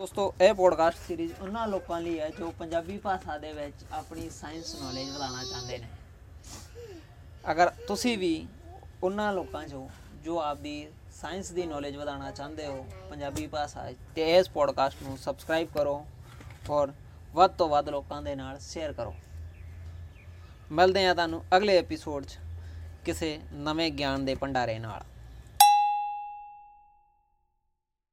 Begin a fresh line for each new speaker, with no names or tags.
ਦੋਸਤੋ ਇਹ podcast series ਉਹਨਾਂ ਲੋਕਾਂ ਲਈ ਹੈ ਜੋ ਪੰਜਾਬੀ ਭਾਸ਼ਾ ਦੇ ਵਿੱਚ ਆਪਣੀ ਸਾਇੰਸ ਨੌਲੇਜ ਵਧਾਉਣਾ ਚਾਹੁੰਦੇ ਨੇ। ਅਗਰ ਤੁਸੀਂ ਵੀ ਉਹਨਾਂ ਲੋਕਾਂ ਚੋਂ ਜੋ ਆਪਦੀ ਸਾਇੰਸ ਦੀ ਨੌਲੇਜ ਵਧਾਉਣਾ ਚਾਹੁੰਦੇ ਹੋ ਪੰਜਾਬੀ ਭਾਸ਼ਾ 'ਚ, ਤੇ ਇਸ ਪੋਡਕਾਸਟ ਨੂੰ ਸਬਸਕ੍ਰਾਈਬ ਕਰੋ ਔਰ ਵੱਧ ਤੋਂ ਵੱਧ ਲੋਕਾਂ ਦੇ ਨਾਲ ਸ਼ੇਅਰ ਕਰੋ। ਮਿਲਦੇ ਹਾਂ ਤੁਹਾਨੂੰ ਅਗਲੇ ਐਪੀਸੋਡ 'ਚ ਕਿਸੇ ਨਵੇਂ ਗਿਆਨ ਦੇ ਭੰਡਾਰੇ ਨਾਲ।